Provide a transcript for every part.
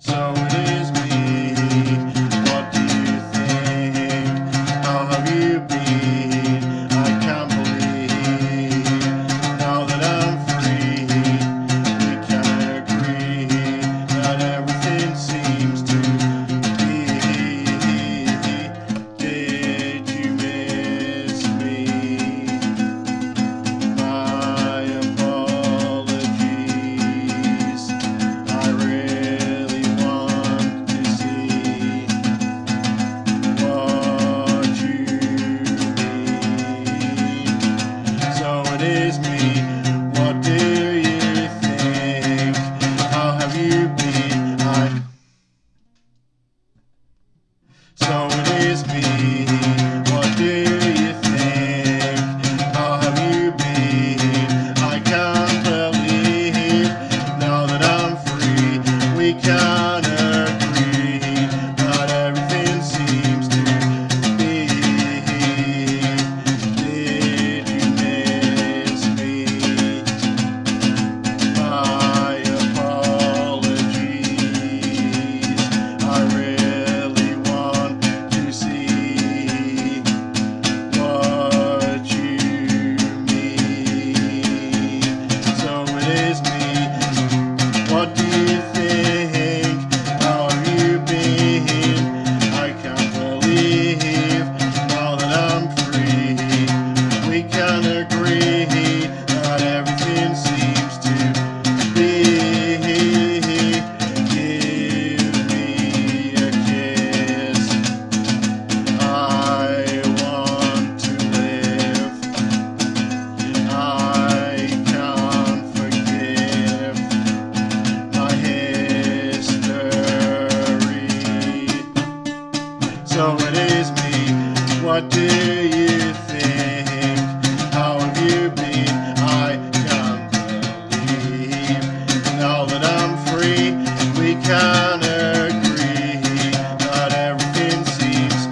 So na What do you think? How have you been? I can't believe. Now that I'm free, we can agree that everything seems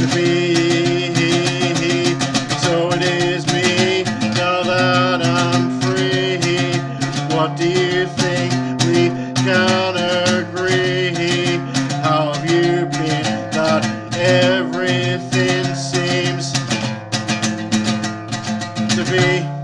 to be. nothing seems to be.